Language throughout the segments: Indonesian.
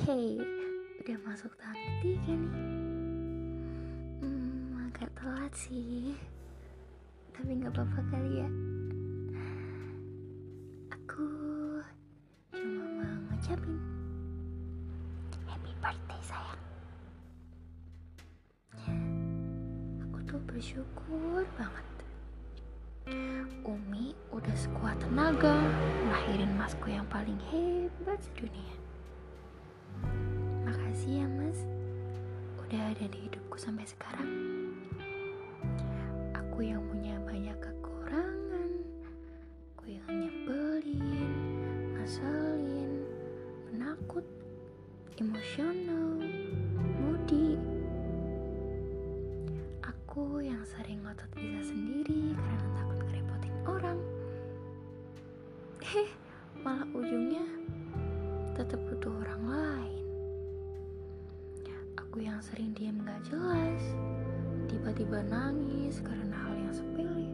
Yeay, udah masuk tahun ketiga nih Hmm, agak telat sih. Tapi gak apa-apa kali ya. Aku cuma mau ngucapin Happy birthday sayang. Aku tuh bersyukur banget. Umi udah sekuat tenaga Lahirin masku yang paling hebat sedunia sampai sekarang. Aku yang punya banyak kekurangan. Aku yang nyebelin Ngeselin Penakut Emosional Moody Aku yang sering ngotot bisa sendiri Karena takut ngerepotin orang. Eh malah ujungnya tetap yang sering diam gak jelas, tiba-tiba nangis karena hal yang sepele.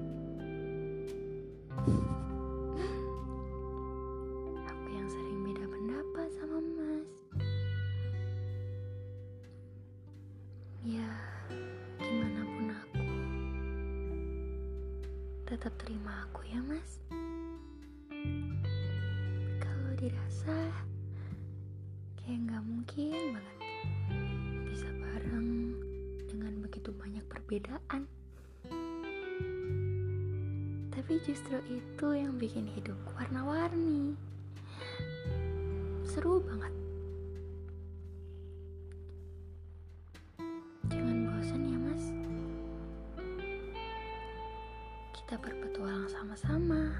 Aku yang sering beda pendapat sama Mas. Ya, gimana pun aku, tetap terima aku ya Mas. Kalau dirasa kayak nggak mungkin banget perbedaan. Tapi justru itu yang bikin hidupku warna-warni. Seru banget. Jangan bosan ya mas. Kita berpetualang sama-sama.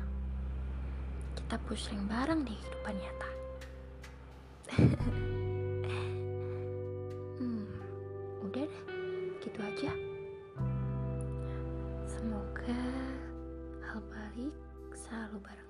Kita pusing bareng di kehidupan nyata. hmm, udah deh, gitu aja. Semoga hal baik selalu bareng